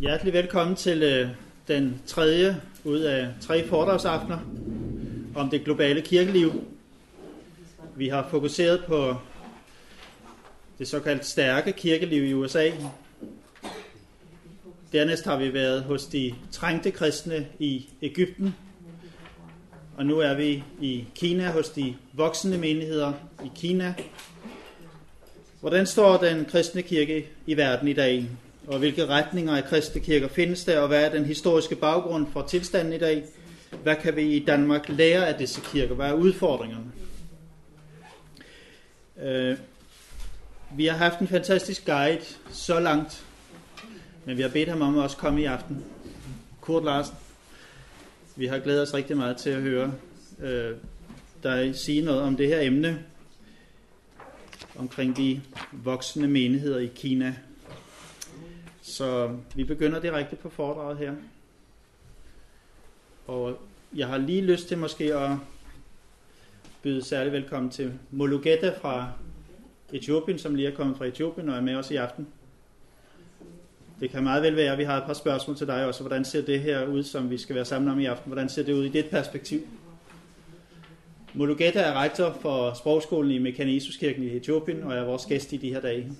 Hjertelig velkommen til øh, den tredje ud af tre foredragsaftener om det globale kirkeliv. Vi har fokuseret på det såkaldt stærke kirkeliv i USA. Dernæst har vi været hos de trængte kristne i Ægypten. Og nu er vi i Kina hos de voksende menigheder i Kina. Hvordan står den kristne kirke i verden i dag? Og hvilke retninger af kristne kirker findes der, og hvad er den historiske baggrund for tilstanden i dag? Hvad kan vi i Danmark lære af disse kirker? Hvad er udfordringerne? Øh, vi har haft en fantastisk guide så langt, men vi har bedt ham om at også komme i aften. Kurt Larsen. Vi har glædet os rigtig meget til at høre øh, dig sige noget om det her emne, omkring de voksne menigheder i Kina. Så vi begynder direkte på foredraget her. Og jeg har lige lyst til måske at byde særlig velkommen til Molugeta fra Etiopien, som lige er kommet fra Etiopien og er med os i aften. Det kan meget vel være, at vi har et par spørgsmål til dig også. Hvordan ser det her ud, som vi skal være sammen om i aften? Hvordan ser det ud i dit perspektiv? Molugeta er rektor for sprogskolen i Mekanesuskirken i Etiopien og er vores gæst i de her dage.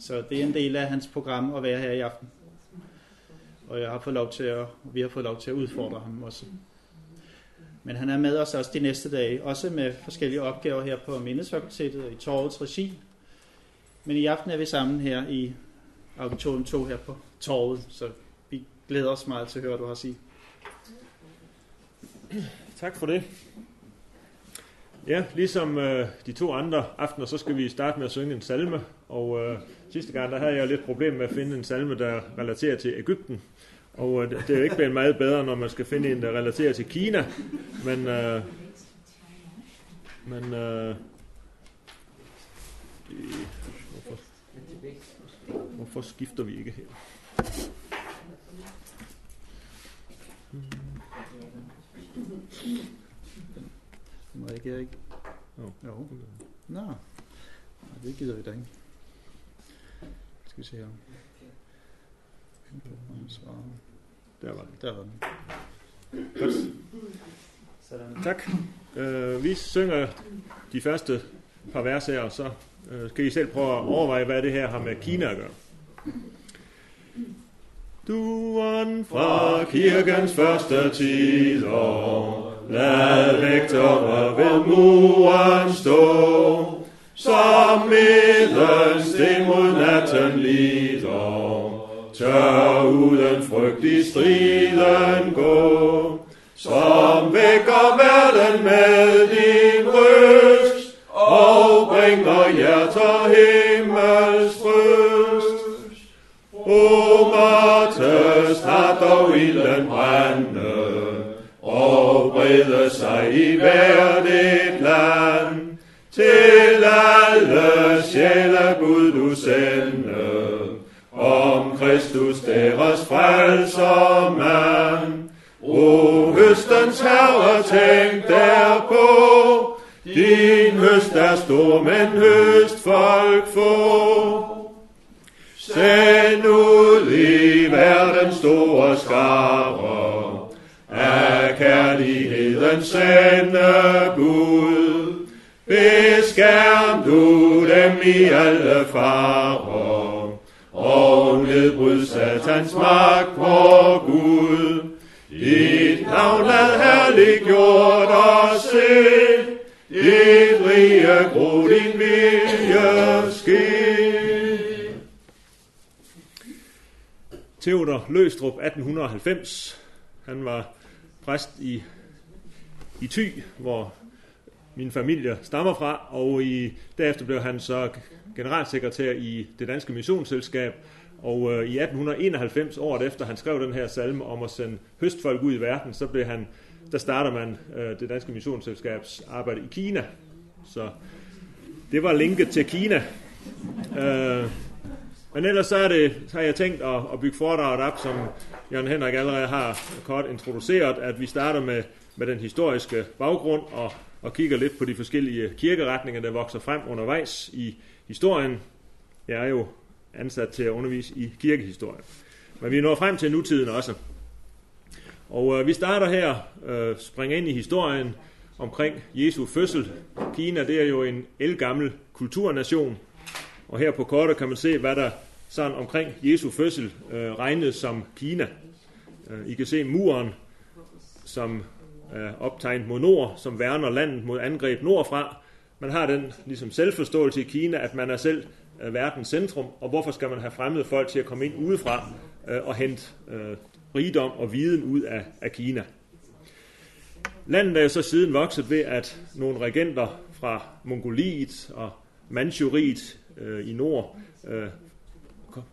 Så det er en del af hans program at være her i aften. Og jeg har fået lov til at, vi har fået lov til at udfordre ham også. Men han er med os også de næste dage, også med forskellige opgaver her på Mindesfakultetet og i Torvets regi. Men i aften er vi sammen her i Auditorium 2 her på Torvet, så vi glæder os meget til at høre, hvad du har at sige. Tak for det. Ja, ligesom øh, de to andre aftener, så skal vi starte med at synge en salme. Og øh, sidste gang, der havde jeg lidt problem med at finde en salme, der relaterer til Ægypten. Og øh, det er jo ikke blevet meget bedre, når man skal finde en, der relaterer til Kina. Men, øh, men øh, hvorfor, hvorfor skifter vi ikke her? Må jeg ikke? Jo. Jo. Nå, Nej, det gider vi da ikke. Skal vi se her. Der var den. Der var den. Godt. Sådan. Tak. Øh, vi synger de første par vers her, og så øh, skal I selv prøve at overveje, hvad det her har med Kina at gøre. Duen fra kirkens første tider, lad vægtere ved muren stå, som midlen sten mod natten lider, tør uden frygt i striden gå, som vækker verden med din røst, og bringer hjerter himmels trøst. O Martes, har dog ilden brænde, og brede sig i hvert et land, alle sjæle Gud du sende, om Kristus deres frelser mand. O høstens herre, tænk derpå, din høst er stor, men høst folk få. Send ud i verden store skare, af kærligheden sende Gud skærm du dem i alle farer, og nedbryd satans magt på Gud. Dit navn er herliggjort og se, dit rige gro din vilje ske. Theodor Løstrup 1890. Han var præst i, i Thy, hvor min familie stammer fra, og i, derefter blev han så generalsekretær i det danske missionsselskab, og øh, i 1891, året efter han skrev den her salme om at sende høstfolk ud i verden, så blev han, der starter man øh, det danske missionsselskabs arbejde i Kina. Så det var linket til Kina. Øh, men ellers så, er det, så har jeg tænkt at, at bygge foredraget op, som Jørgen Henrik allerede har kort introduceret, at vi starter med, med den historiske baggrund og, og kigger lidt på de forskellige kirkeretninger, der vokser frem undervejs i historien. Jeg er jo ansat til at undervise i kirkehistorie. Men vi når frem til nutiden også. Og øh, vi starter her, øh, springer ind i historien omkring Jesu fødsel. Kina, det er jo en elgammel kulturnation. Og her på kortet kan man se, hvad der sådan omkring Jesu fødsel øh, regnes som Kina. Øh, I kan se muren, som optegnet mod nord, som værner landet mod angreb nordfra. Man har den ligesom selvforståelse i Kina, at man er selv øh, verdens centrum, og hvorfor skal man have fremmede folk til at komme ind udefra øh, og hente øh, rigdom og viden ud af, af Kina. Landet er jo så siden vokset ved, at nogle regenter fra Mongoliet og Manchuriet øh, i nord øh,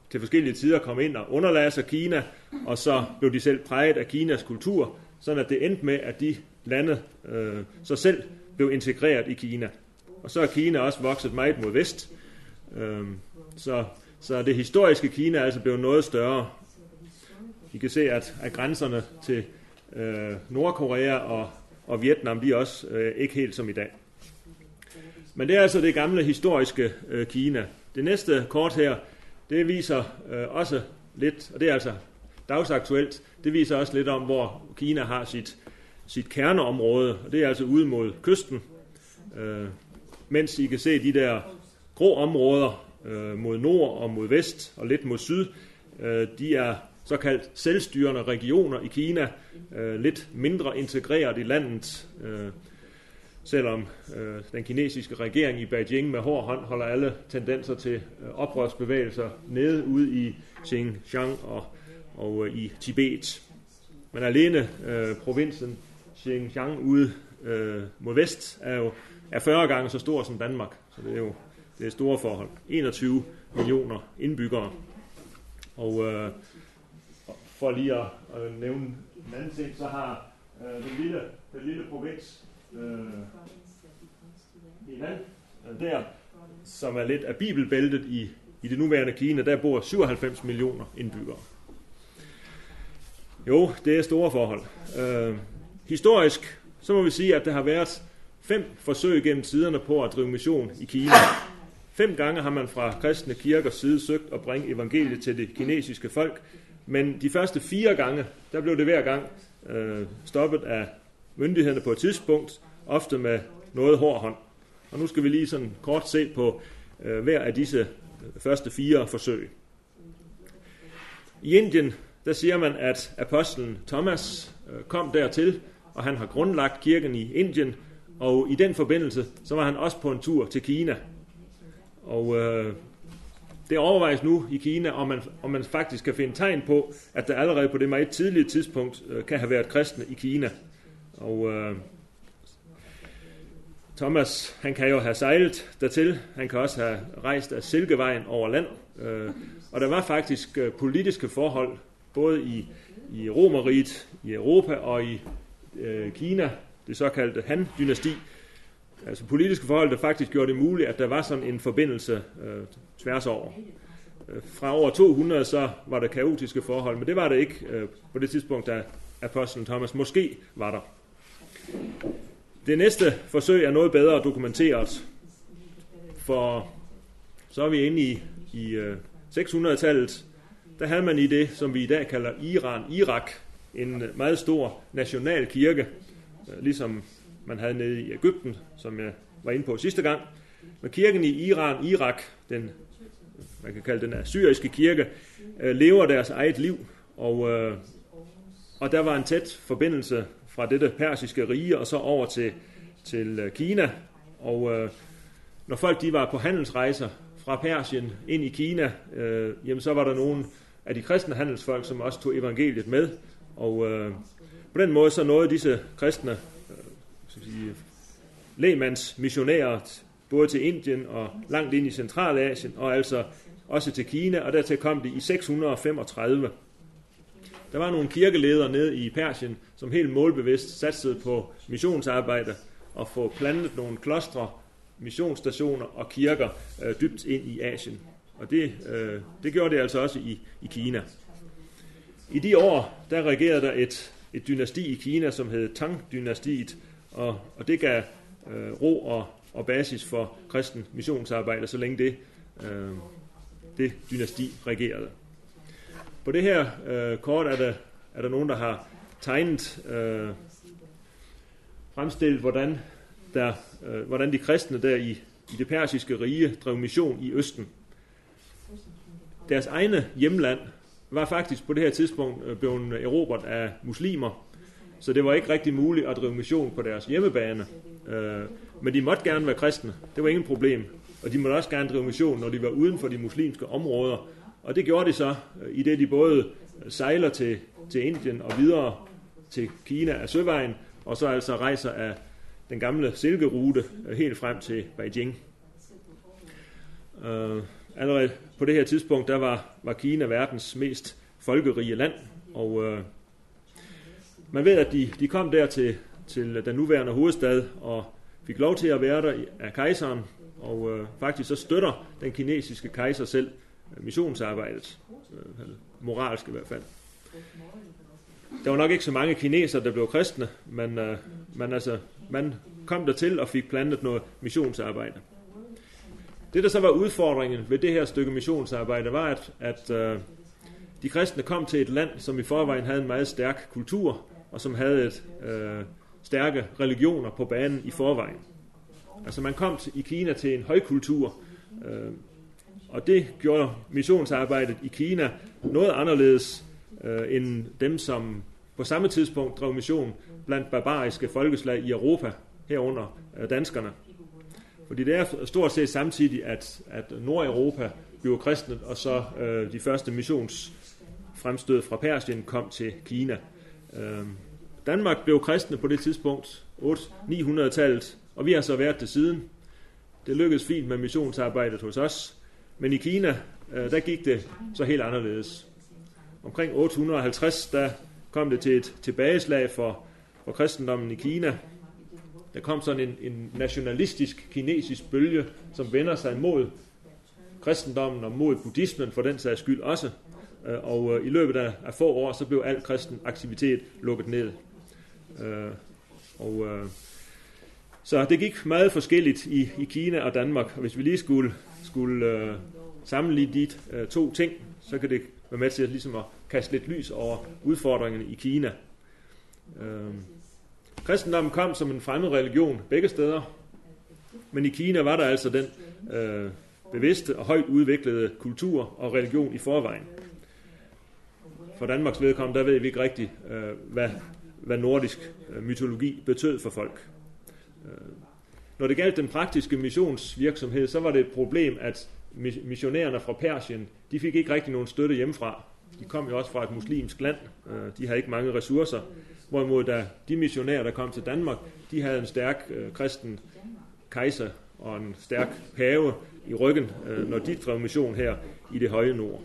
til forskellige tider kom ind og underlagde sig Kina, og så blev de selv præget af Kinas kultur, sådan at det endte med, at de lande øh, så selv blev integreret i Kina. Og så er Kina også vokset meget mod vest, øh, så, så det historiske Kina er altså blevet noget større. I kan se, at, at grænserne til øh, Nordkorea og, og Vietnam, de er også øh, ikke helt som i dag. Men det er altså det gamle historiske øh, Kina. Det næste kort her, det viser øh, også lidt, og det er altså dagsaktuelt, det viser også lidt om, hvor Kina har sit, sit kerneområde, og det er altså ude mod kysten, øh, mens I kan se de der grå områder øh, mod nord og mod vest og lidt mod syd, øh, de er såkaldt selvstyrende regioner i Kina, øh, lidt mindre integreret i landet, øh, selvom øh, den kinesiske regering i Beijing med hård hånd holder alle tendenser til øh, oprørsbevægelser nede ude i Xinjiang og, og øh, i Tibet. Men alene øh, provinsen Xinjiang ude øh, mod vest er jo er 40 gange så stor som Danmark, så det er jo det er store forhold. 21 millioner indbyggere. Og øh, for lige at, at nævne en anden ting, så har øh, den, lille, den lille provins øh, Inan, øh, der, som er lidt af bibelbæltet i, i det nuværende Kina, der bor 97 millioner indbyggere. Jo, det er store forhold. Øh, historisk, så må vi sige, at der har været fem forsøg gennem tiderne på at drive mission i Kina. Fem gange har man fra kristne kirkers side søgt at bringe evangeliet til det kinesiske folk, men de første fire gange, der blev det hver gang øh, stoppet af myndighederne på et tidspunkt, ofte med noget hård hånd. Og nu skal vi lige sådan kort se på øh, hver af disse første fire forsøg. I Indien, der siger man, at apostlen Thomas øh, kom dertil, og han har grundlagt kirken i Indien, og i den forbindelse, så var han også på en tur til Kina. Og øh, det overvejes nu i Kina, om man, om man faktisk kan finde tegn på, at der allerede på det meget tidlige tidspunkt øh, kan have været kristne i Kina. Og øh, Thomas, han kan jo have sejlet dertil. Han kan også have rejst af Silkevejen over land. Øh, og der var faktisk øh, politiske forhold, både i, i Romeriet, i Europa og i øh, Kina, det såkaldte Han-dynasti, altså politiske forhold, der faktisk gjorde det muligt, at der var sådan en forbindelse øh, tværs over. Øh, fra over 200 så var der kaotiske forhold, men det var det ikke øh, på det tidspunkt, da apostlen Thomas måske var der. Det næste forsøg er noget bedre dokumenteret, for så er vi inde i, i øh, 600-tallet. Der havde man i det, som vi i dag kalder Iran-Irak, en øh, meget stor national kirke, øh, ligesom man havde nede i Ægypten, som jeg var inde på sidste gang. Men kirken i Iran, Irak, den, øh, man kan kalde den assyriske kirke, lever deres eget liv, og, og der var en tæt forbindelse fra dette persiske rige og så over til, til Kina. Og når folk de var på handelsrejser fra Persien ind i Kina, øh, jamen så var der nogen, af de kristne handelsfolk, som også tog evangeliet med. Og øh, på den måde så nåede disse kristne øh, sige, lægmands missionærer, både til Indien og langt ind i Centralasien, og altså også til Kina, og dertil kom de i 635. Der var nogle kirkeledere nede i Persien, som helt målbevidst satsede på missionsarbejde og få plantet nogle klostre, missionsstationer og kirker øh, dybt ind i Asien. Og det, øh, det gjorde det altså også i, i Kina. I de år, der regerede der et, et dynasti i Kina, som hed Tang-dynastiet, og, og det gav øh, ro og, og basis for kristen missionsarbejde, så længe det, øh, det dynasti regerede. på det her øh, kort er der, er der nogen, der har tegnet, øh, fremstillet, hvordan, der, øh, hvordan de kristne der i, i det persiske rige drev mission i Østen. Deres egne hjemland var faktisk på det her tidspunkt øh, blevet øh, erobret af muslimer, så det var ikke rigtig muligt at drive mission på deres hjemmebane. Øh, men de måtte gerne være kristne, det var ingen problem. Og de måtte også gerne drive mission, når de var uden for de muslimske områder. Og det gjorde de så, øh, i det de både sejler til, til Indien og videre til Kina af søvejen, og så altså rejser af den gamle silkerute helt frem til Beijing. Uh, allerede på det her tidspunkt, der var, var Kina verdens mest folkerige land, og øh, man ved, at de, de kom der til, til den nuværende hovedstad og fik lov til at være der af kejseren, og øh, faktisk så støtter den kinesiske kejser selv øh, missionsarbejdet, øh, moralsk i hvert fald. Der var nok ikke så mange kinesere, der blev kristne, men, øh, men altså, man kom der til og fik plantet noget missionsarbejde. Det, der så var udfordringen ved det her stykke missionsarbejde, var, at, at øh, de kristne kom til et land, som i forvejen havde en meget stærk kultur, og som havde et øh, stærke religioner på banen i forvejen. Altså man kom til, i Kina til en højkultur, øh, og det gjorde missionsarbejdet i Kina noget anderledes øh, end dem, som på samme tidspunkt drev mission blandt barbariske folkeslag i Europa, herunder øh, danskerne. Fordi det er stort set samtidig, at, at Nordeuropa blev kristnet, og så øh, de første missionsfremstød fra Persien kom til Kina. Øh, Danmark blev kristne på det tidspunkt, 800-900-tallet, og vi har så været det siden. Det lykkedes fint med missionsarbejdet hos os, men i Kina, øh, der gik det så helt anderledes. Omkring 850, der kom det til et tilbageslag for, for kristendommen i Kina, der kom sådan en, en nationalistisk kinesisk bølge, som vender sig mod kristendommen og mod buddhismen for den sags skyld også. Øh, og øh, i løbet af, af få år, så blev al kristen aktivitet lukket ned. Øh, og så det gik meget forskelligt i, i Kina og Danmark. Og hvis vi lige skulle, skulle sammenligne de to ting, så kan det være med til at, ligesom at kaste lidt lys over udfordringerne i Kina. Uh, Kristendommen kom som en fremmed religion begge steder, men i Kina var der altså den øh, bevidste og højt udviklede kultur og religion i forvejen. For Danmarks vedkommende, der ved vi ikke rigtigt, øh, hvad, hvad nordisk øh, mytologi betød for folk. Øh, når det galt den praktiske missionsvirksomhed, så var det et problem, at missionærerne fra Persien, de fik ikke rigtig nogen støtte hjemmefra. De kom jo også fra et muslimsk land. Øh, de har ikke mange ressourcer. Hvorimod da de missionærer, der kom til Danmark, de havde en stærk øh, kristen kejser og en stærk pave i ryggen, øh, når de drev mission her i det høje nord.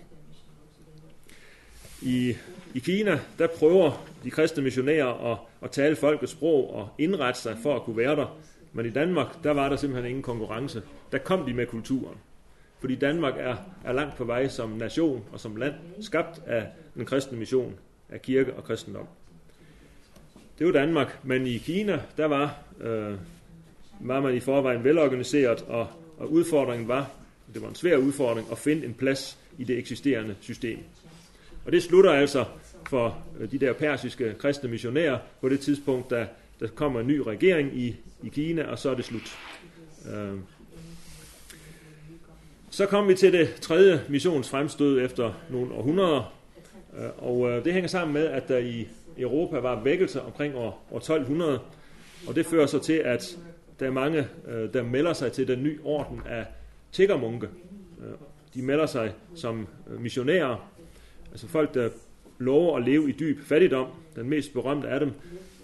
I, I Kina, der prøver de kristne missionærer at, at tale folkets sprog og indrette sig for at kunne være der. Men i Danmark, der var der simpelthen ingen konkurrence. Der kom de med kulturen. Fordi Danmark er, er langt på vej som nation og som land, skabt af den kristne mission, af kirke og kristendom. Det var Danmark, men i Kina, der var, øh, var man i forvejen velorganiseret, og, og udfordringen var, det var en svær udfordring, at finde en plads i det eksisterende system. Og det slutter altså for øh, de der persiske kristne missionærer på det tidspunkt, da der kommer en ny regering i, i Kina, og så er det slut. Øh, så kom vi til det tredje missionsfremstød efter nogle århundreder, øh, og øh, det hænger sammen med, at der i Europa var vækkelse omkring år, år 1200, og det fører så til, at der er mange, øh, der melder sig til den nye orden af tiggermunke. Øh, de melder sig som øh, missionærer, altså folk, der lover at leve i dyb fattigdom. Den mest berømte af dem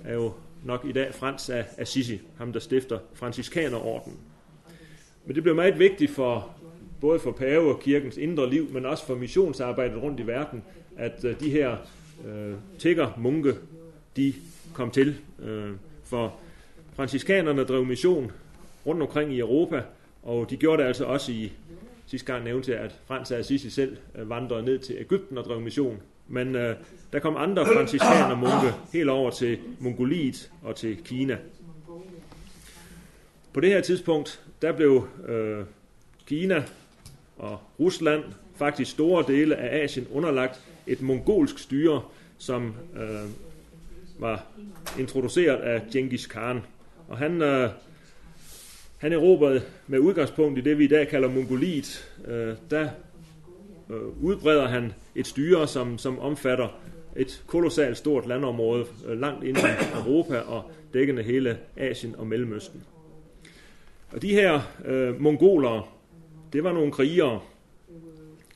er jo nok i dag Frans af Assisi, ham der stifter franciskanerordenen. Men det blev meget vigtigt for både for pave og kirkens indre liv, men også for missionsarbejdet rundt i verden, at øh, de her øh, tigger, munke, de kom til. Øh, for franciskanerne drev mission rundt omkring i Europa, og de gjorde det altså også i, sidste gang nævnte jeg, at Frans af Assisi selv øh, vandrede ned til Ægypten og drev mission. Men øh, der kom andre franciskaner munke helt over til Mongoliet og til Kina. På det her tidspunkt, der blev øh, Kina og Rusland, faktisk store dele af Asien, underlagt et mongolsk styre, som øh, var introduceret af Genghis Khan. Og han, øh, han erobrede med udgangspunkt i det, vi i dag kalder Mongoliet. Øh, der øh, udbreder han et styre, som, som omfatter et kolossalt stort landområde øh, langt ind i Europa og dækkende hele Asien og Mellemøsten. Og de her øh, mongoler, det var nogle krigere,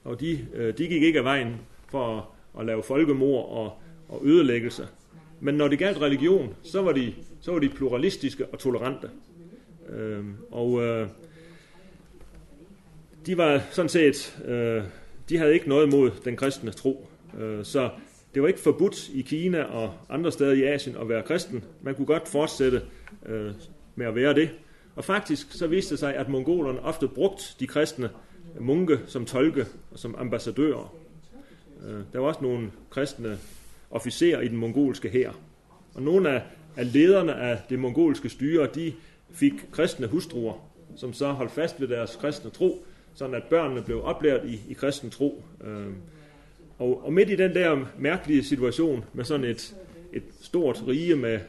og de, øh, de gik ikke af vejen for at, at lave folkemord og, og ødelæggelse. Men når det galt religion, så var de, så var de pluralistiske og tolerante. Øh, og øh, de var sådan set, øh, de havde ikke noget imod den kristne tro. Øh, så det var ikke forbudt i Kina og andre steder i Asien at være kristen. Man kunne godt fortsætte øh, med at være det. Og faktisk så viste det sig, at mongolerne ofte brugte de kristne munke som tolke og som ambassadører. Øh, der var også nogle kristne officerer i den mongolske hær. Og nogle af, af lederne af det mongolske styre, de fik kristne hustruer, som så holdt fast ved deres kristne tro, sådan at børnene blev oplært i, i kristen tro. Øh, og, og midt i den der mærkelige situation med sådan et, et stort rige med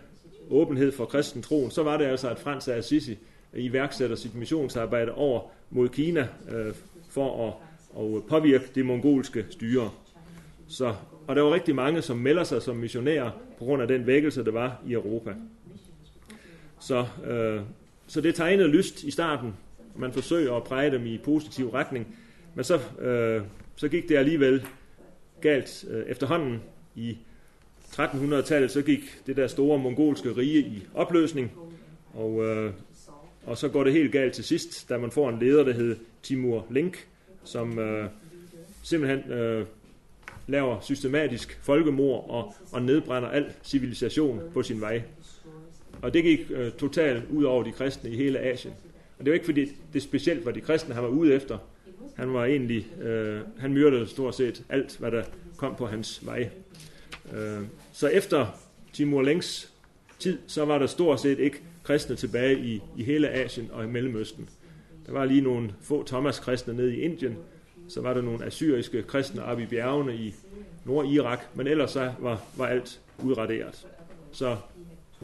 åbenhed for kristen troen, så var det altså, at Frans af Assisi iværksætter sit missionsarbejde over mod Kina øh, for at, at påvirke det mongolske styre. Så, og der var rigtig mange, som melder sig som missionærer på grund af den vækkelse, der var i Europa. Så, øh, så det tegnede lyst i starten. Man forsøger at præge dem i positiv retning. Men så, øh, så gik det alligevel galt øh, efterhånden. I 1300-tallet så gik det der store mongolske rige i opløsning, og, øh, og så går det helt galt til sidst, da man får en leder, der hed Timur Link, som øh, simpelthen øh, laver systematisk folkemord og, og nedbrænder al civilisation på sin vej. Og det gik øh, totalt ud over de kristne i hele Asien. Og det var ikke fordi, det specielt var de kristne, han var ude efter. Han var egentlig, øh, han myrdede stort set alt, hvad der kom på hans vej. Øh, så efter Timur Lengs tid, så var der stort set ikke kristne tilbage i, i hele Asien og i Mellemøsten. Der var lige nogle få Thomas-kristne nede i Indien, så var der nogle assyriske kristne oppe i bjergene i Nord-Irak, men ellers så var, var alt udraderet. Så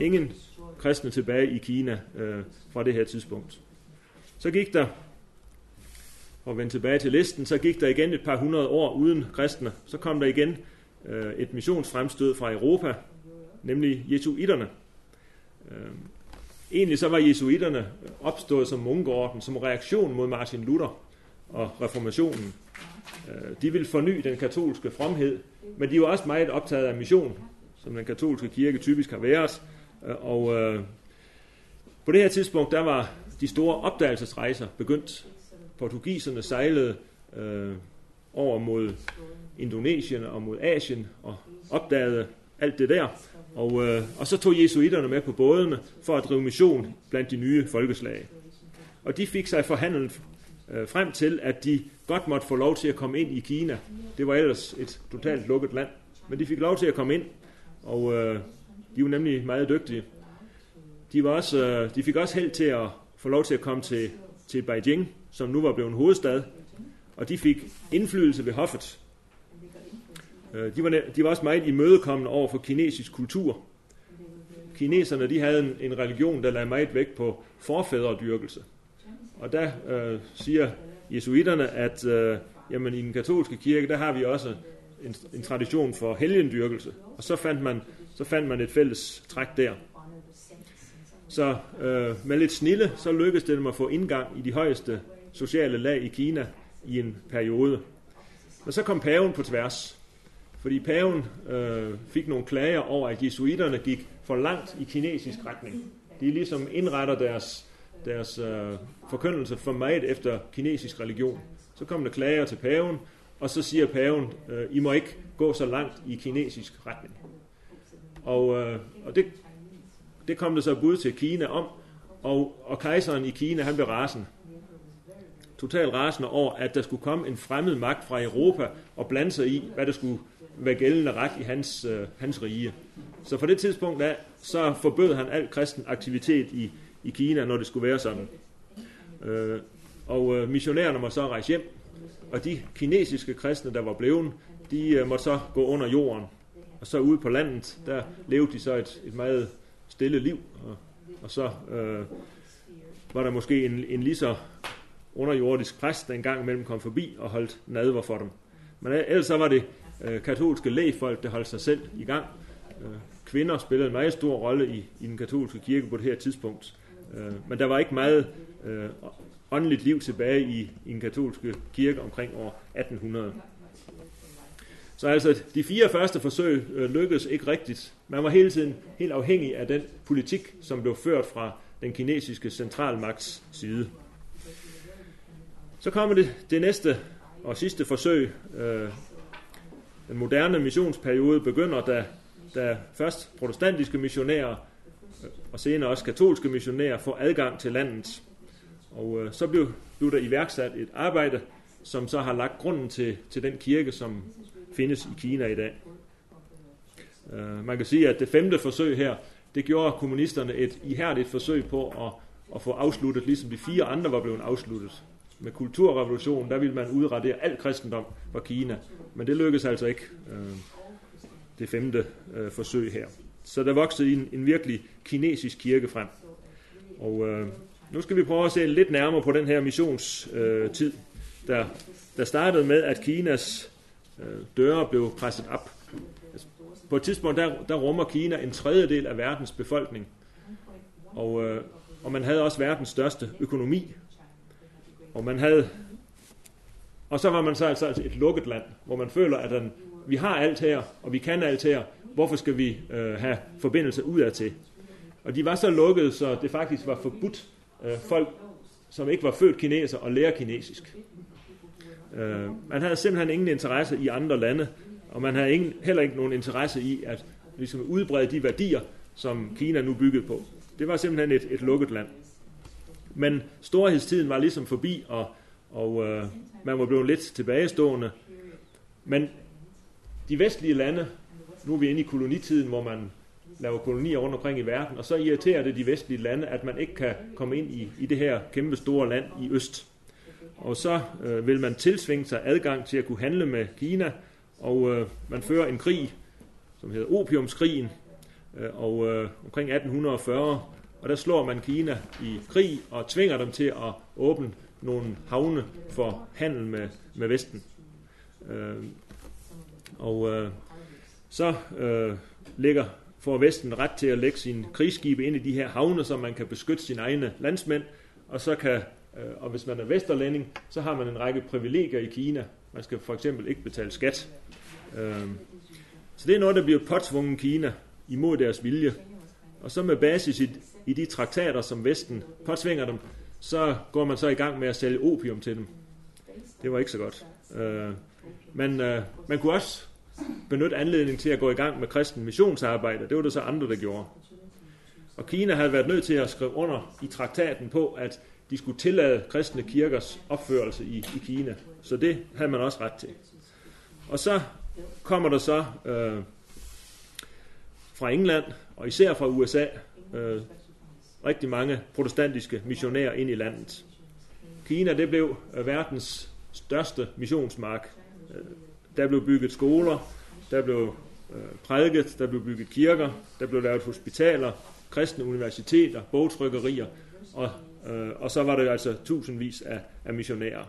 ingen kristne tilbage i Kina øh, fra det her tidspunkt. Så gik der, og vende tilbage til listen, så gik der igen et par hundrede år uden kristne. Så kom der igen øh, et missionsfremstød fra Europa, nemlig jesuiterne. Øh, egentlig så var jesuiterne opstået som munkeorden, som reaktion mod Martin Luther og reformationen. Øh, de ville forny den katolske fromhed, men de var også meget optaget af mission, som den katolske kirke typisk har været. Øh, og øh, på det her tidspunkt, der var de store opdagelsesrejser begyndt. Portugiserne sejlede øh, over mod Indonesien og mod Asien og opdagede alt det der. Og, øh, og så tog jesuiterne med på bådene for at drive mission blandt de nye folkeslag. Og de fik sig forhandlet øh, frem til, at de godt måtte få lov til at komme ind i Kina. Det var ellers et totalt lukket land. Men de fik lov til at komme ind, og øh, de var nemlig meget dygtige. De, var også, øh, de fik også held til at få lov til at komme til, til Beijing, som nu var blevet en hovedstad, og de fik indflydelse ved hoffet. Øh, de var, de var også meget imødekommende over for kinesisk kultur. Kineserne de havde en, en religion, der lagde meget vægt på forfædredyrkelse. Og der øh, siger jesuiterne, at øh, jamen, i den katolske kirke, der har vi også en, en tradition for helgendyrkelse. Og så fandt man, så fandt man et fælles træk der. Så øh, med lidt snille, så lykkedes det dem at få indgang i de højeste sociale lag i Kina i en periode. Men så kom paven på tværs. Fordi paven øh, fik nogle klager over, at jesuiterne gik for langt i kinesisk retning. De ligesom indretter deres, deres øh, forkyndelse for meget efter kinesisk religion. Så kom der klager til paven, og så siger paven, øh, I må ikke gå så langt i kinesisk retning. Og, øh, og det, det kom der så bud til Kina om, og, og kejseren i Kina, han blev rasende. Totalt rasende over, at der skulle komme en fremmed magt fra Europa og blande sig i, hvad der skulle være gældende ret i hans, øh, hans rige. Så fra det tidspunkt af, så forbød han al kristen aktivitet i, i Kina, når det skulle være sådan. Øh, og øh, missionærerne må så rejse hjem, og de kinesiske kristne, der var blevet, de øh, måtte så gå under jorden. Og så ude på landet, der levede de så et, et meget stille liv. Og, og så øh, var der måske en, en lige så underjordisk præst, der engang imellem kom forbi og holdt nadver for dem. Men øh, ellers så var det øh, katolske lægfolk, der holdt sig selv i gang. Øh, kvinder spillede en meget stor rolle i, i den katolske kirke på det her tidspunkt. Øh, men der var ikke meget øh, åndeligt liv tilbage i, i den katolske kirke omkring år 1800. Så altså, de fire første forsøg øh, lykkedes ikke rigtigt. Man var hele tiden helt afhængig af den politik, som blev ført fra den kinesiske centralmagts side. Så kommer det, det næste og sidste forsøg. Øh, den moderne missionsperiode begynder, da, da først protestantiske missionærer og senere også katolske missionærer får adgang til landet. Og øh, så blev, blev der iværksat et arbejde, som så har lagt grunden til, til den kirke, som findes i Kina i dag. Øh, man kan sige, at det femte forsøg her, det gjorde kommunisterne et ihærdigt forsøg på at, at få afsluttet, ligesom de fire andre var blevet afsluttet. Med kulturrevolutionen, der ville man udradere al kristendom fra Kina, men det lykkedes altså ikke, øh, det femte øh, forsøg her. Så der voksede en, en virkelig kinesisk kirke frem. Og øh, nu skal vi prøve at se lidt nærmere på den her missionstid, tid der, der startede med, at Kinas øh, døre blev presset op. Altså, på et tidspunkt, der, der rummer Kina en tredjedel af verdens befolkning. Og, øh, og man havde også verdens største økonomi. Og man havde og så var man så altså et lukket land, hvor man føler, at den, vi har alt her, og vi kan alt her. Hvorfor skal vi øh, have forbindelse udad til? Og de var så lukkede, så det faktisk var forbudt øh, folk, som ikke var født kineser, at lære kinesisk. Øh, man havde simpelthen ingen interesse i andre lande, og man havde ingen, heller ikke nogen interesse i at ligesom udbrede de værdier, som Kina nu byggede på. Det var simpelthen et, et lukket land. Men storhedstiden var ligesom forbi, og, og øh, man var blevet lidt tilbagestående. Men de vestlige lande, nu er vi inde i kolonitiden, hvor man laver kolonier rundt omkring i verden, og så irriterer det de vestlige lande, at man ikke kan komme ind i, i det her kæmpe store land i øst. Og så øh, vil man tilsvinge sig adgang til at kunne handle med Kina, og øh, man fører en krig, som hedder Opiumskrigen, øh, og øh, omkring 1840, og der slår man Kina i krig og tvinger dem til at åbne nogle havne for handel med, med Vesten. Øh, og øh, så øh, ligger for Vesten ret til at lægge sine krigsskibe ind i de her havne, så man kan beskytte sine egne landsmænd, og så kan Øh, og hvis man er vesterlænding, så har man en række privilegier i Kina. Man skal for eksempel ikke betale skat. Øh, så det er noget, der bliver påtvunget Kina imod deres vilje. Og så med basis i, i de traktater, som Vesten påtvinger dem, så går man så i gang med at sælge opium til dem. Det var ikke så godt. Øh, men øh, man kunne også benytte anledningen til at gå i gang med kristen missionsarbejde. Det var det så andre, der gjorde. Og Kina havde været nødt til at skrive under i traktaten på, at de skulle tillade kristne kirkers opførelse i, i Kina. Så det havde man også ret til. Og så kommer der så øh, fra England, og især fra USA, øh, rigtig mange protestantiske missionærer ind i landet. Kina det blev øh, verdens største missionsmark. Øh, der blev bygget skoler, der blev øh, prædiket, der blev bygget kirker, der blev lavet hospitaler, kristne universiteter, bogtrykkerier, og Øh, og så var det altså tusindvis af, af missionærer.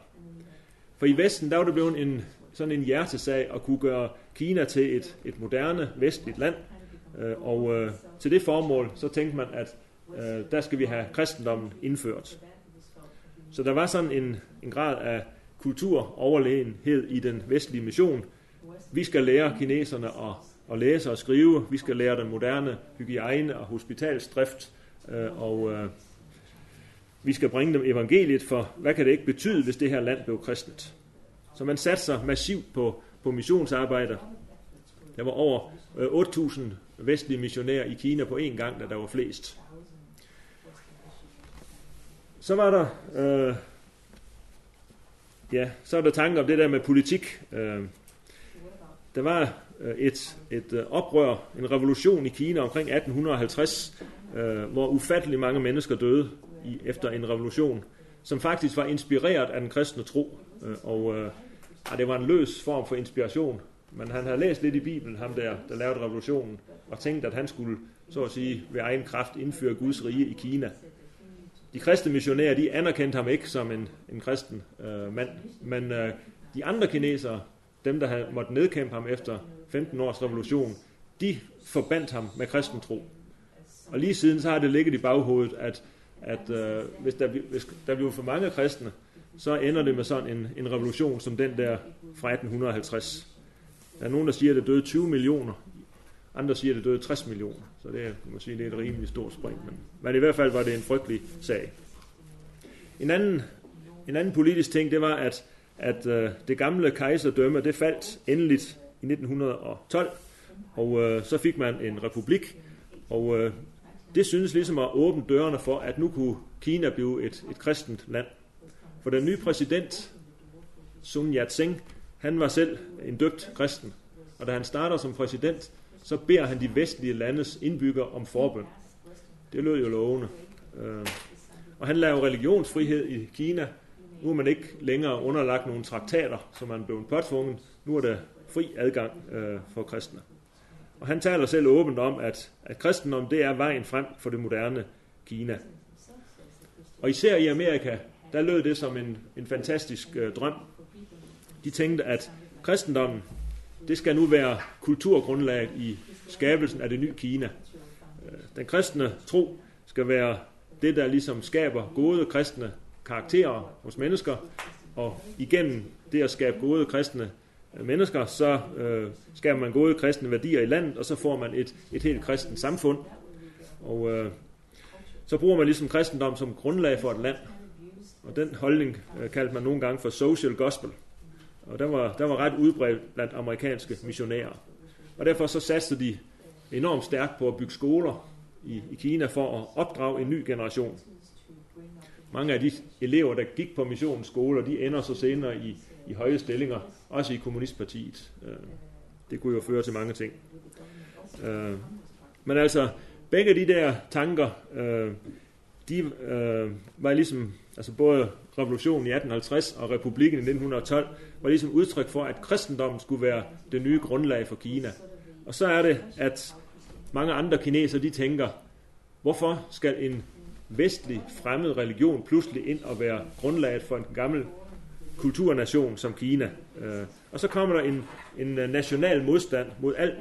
For i Vesten, der var det blevet en, sådan en hjertesag at kunne gøre Kina til et, et moderne vestligt land. Øh, og øh, til det formål, så tænkte man, at øh, der skal vi have kristendommen indført. Så der var sådan en, en grad af kulturoverlegenhed i den vestlige mission. Vi skal lære kineserne at, at læse og skrive. Vi skal lære den moderne hygiejne og hospitalsdrift. Øh, og øh, vi skal bringe dem evangeliet, for hvad kan det ikke betyde, hvis det her land blev kristnet? Så man satte sig massivt på, på missionsarbejder. Der var over øh, 8.000 vestlige missionærer i Kina på én gang, da der var flest. Så var der, øh, ja, så er der tanker om det der med politik. Øh, der var øh, et, et øh, oprør, en revolution i Kina omkring 1850, hvor ufattelig mange mennesker døde i, efter en revolution, som faktisk var inspireret af den kristne tro. Og ah, det var en løs form for inspiration. men han havde læst lidt i Bibelen, ham der, der lavede revolutionen, og tænkte, at han skulle, så at sige, ved egen kraft indføre Guds rige i Kina. De kristne missionærer, de anerkendte ham ikke som en, en kristen øh, mand, men øh, de andre kinesere, dem der havde måtte nedkæmpe ham efter 15 års revolution, de forbandt ham med kristen tro. Og lige siden så har det ligget i baghovedet, at, at øh, hvis, der, hvis der bliver for mange kristne, så ender det med sådan en, en revolution som den der fra 1850. Der er nogen, der siger, at det døde 20 millioner. Andre siger, at det døde 60 millioner. Så det er, man må sige, det er et rimelig stort spring. Men, men i hvert fald var det en frygtelig sag. En anden, en anden politisk ting, det var, at, at uh, det gamle kejserdømme, det faldt endeligt i 1912. Og uh, så fik man en republik. Og uh, det synes ligesom at åbne dørene for, at nu kunne Kina blive et, et kristent land. For den nye præsident, Sun Yat-sen, han var selv en døbt kristen. Og da han starter som præsident, så beder han de vestlige landes indbyggere om forbøn. Det lød jo lovende. Øh, og han lavede religionsfrihed i Kina. Nu er man ikke længere underlagt nogle traktater, som man blev påtvunget. Nu er der fri adgang øh, for kristne. Og han taler selv åbent om, at, at kristendom det er vejen frem for det moderne Kina. Og især i Amerika, der lød det som en, en fantastisk øh, drøm. De tænkte, at kristendommen, det skal nu være kulturgrundlaget i skabelsen af det nye Kina. Øh, den kristne tro skal være det, der ligesom skaber gode kristne karakterer hos mennesker, og igennem det at skabe gode kristne øh, mennesker, så øh, skaber man gode kristne værdier i landet, og så får man et, et helt kristent samfund. Og øh, så bruger man ligesom kristendom som grundlag for et land. Og den holdning øh, kaldte man nogle gange for social gospel. Og den var, den var ret udbredt blandt amerikanske missionærer. Og derfor så satte de enormt stærkt på at bygge skoler i, i Kina for at opdrage en ny generation. Mange af de elever, der gik på missionens skoler, de ender så senere i, i høje stillinger, også i kommunistpartiet. Øh, det kunne jo føre til mange ting. Øh, men altså, begge de der tanker, øh, øh, de var ligesom, altså både revolutionen i 1850 og republikken i 1912, var ligesom udtryk for, at kristendommen skulle være det nye grundlag for Kina. Og så er det, at mange andre kinesere, de tænker, hvorfor skal en vestlig fremmed religion pludselig ind og være grundlaget for en gammel kulturnation som Kina. Øh, og så kommer der en, en øh, national modstand mod alt,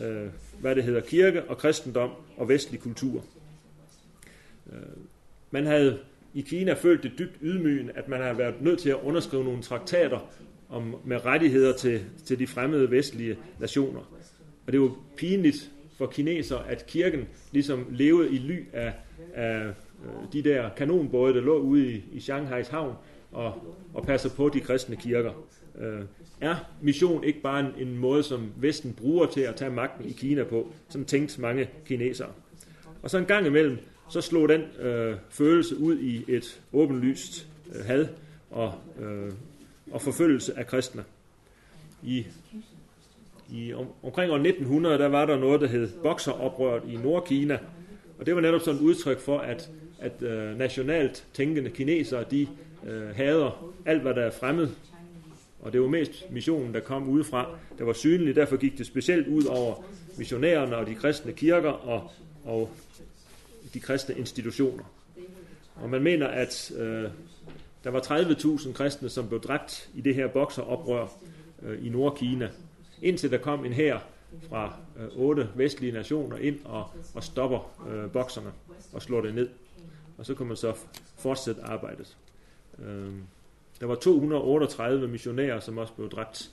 øh, hvad det hedder, kirke og kristendom og vestlig kultur. Øh, man havde i Kina følt det dybt ydmygende, at man har været nødt til at underskrive nogle traktater om, med rettigheder til, til de fremmede vestlige nationer. Og det var pinligt for kineser, at kirken ligesom levede i ly af, af øh, de der kanonbåde, der lå ude i, i Shanghais havn og, og passer på de kristne kirker. Øh, er mission ikke bare en, en måde, som Vesten bruger til at tage magten i Kina på? Sådan tænkte mange kinesere. Og så en gang imellem, så slog den øh, følelse ud i et åbenlyst øh, had og, øh, og forfølgelse af kristne. I, i om, omkring år 1900, der var der noget, der hed bokseroprøret i Nordkina, og det var netop sådan et udtryk for, at, at øh, nationalt tænkende kinesere, de øh, hader alt, hvad der er fremmed, og det var mest missionen, der kom udefra, der var synlig. Derfor gik det specielt ud over missionærerne og de kristne kirker og, og de kristne institutioner. Og man mener, at øh, der var 30.000 kristne, som blev dræbt i det her bokseroprør øh, i Nordkina, indtil der kom en her fra øh, otte vestlige nationer ind og, og stopper øh, bokserne og slår det ned. Og så kan man så fortsætte arbejdet. Øh, der var 238 missionærer, som også blev dræbt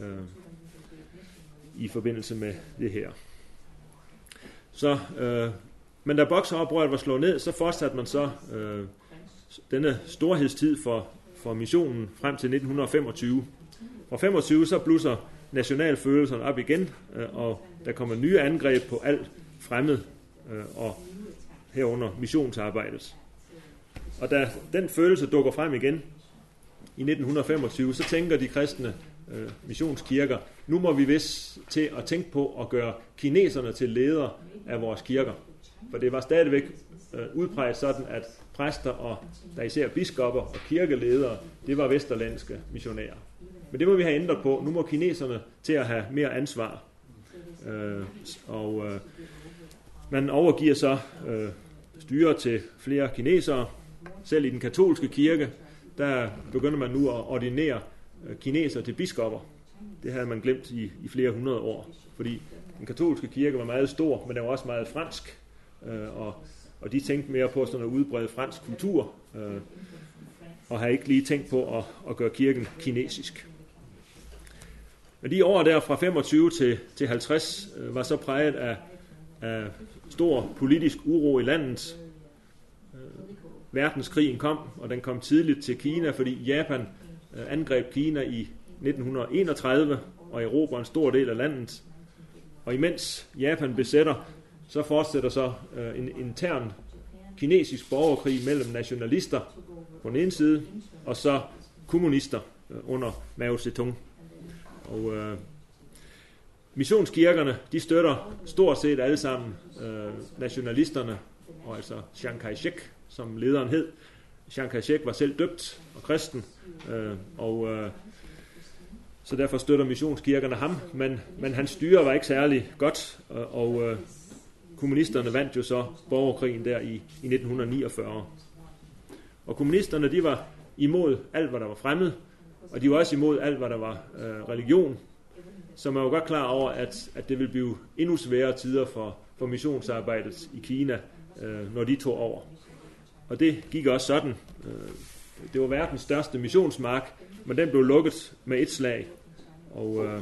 øh, i forbindelse med det her. Så øh, men da bokseoprøret var slået ned, så fortsatte man så øh, denne storhedstid for, for missionen frem til 1925. Fra 25 så blusser nationalfølelserne op igen, øh, og der kommer nye angreb på alt fremmed øh, og herunder missionsarbejdet. Og da den følelse dukker frem igen i 1925, så tænker de kristne øh, missionskirker, nu må vi vist til at tænke på at gøre kineserne til ledere af vores kirker. For det var stadigvæk øh, udpræget sådan, at præster og der især biskopper og kirkeledere, det var vesterlandske missionærer. Men det må vi have ændret på. Nu må kineserne til at have mere ansvar. Øh, og øh, man overgiver så øh, styre til flere kinesere. Selv i den katolske kirke, der begynder man nu at ordinere øh, kinesere til biskopper. Det havde man glemt i, i flere hundrede år, fordi den katolske kirke var meget stor, men den var også meget fransk, øh, og, og de tænkte mere på sådan at udbrede fransk kultur, øh, og har ikke lige tænkt på at, at gøre kirken kinesisk. Men de år der fra 25 til, til 50 øh, var så præget af, af stor politisk uro i landet. Øh, verdenskrigen kom, og den kom tidligt til Kina, fordi Japan øh, angreb Kina i 1931 og erobrede en stor del af landet. Og imens Japan besætter, så fortsætter så øh, en intern kinesisk borgerkrig mellem nationalister på den ene side, og så kommunister øh, under Mao Zedong. Og øh, missionskirkerne, de støtter stort set alle sammen øh, nationalisterne, og altså Chiang Kai-shek, som lederen hed. Chiang Kai-shek var selv døbt og kristen, øh, og øh, så derfor støtter missionskirkerne ham, men, men hans styre var ikke særlig godt, og, og øh, kommunisterne vandt jo så borgerkrigen der i, i 1949. Og kommunisterne, de var imod alt, hvad der var fremmed, og de var også imod alt, hvad der var øh, religion. Så man var godt klar over, at, at det ville blive endnu sværere tider for, for missionsarbejdet i Kina, øh, når de tog over. Og det gik også sådan. Øh, det var verdens største missionsmark, men den blev lukket med et slag. Og, øh,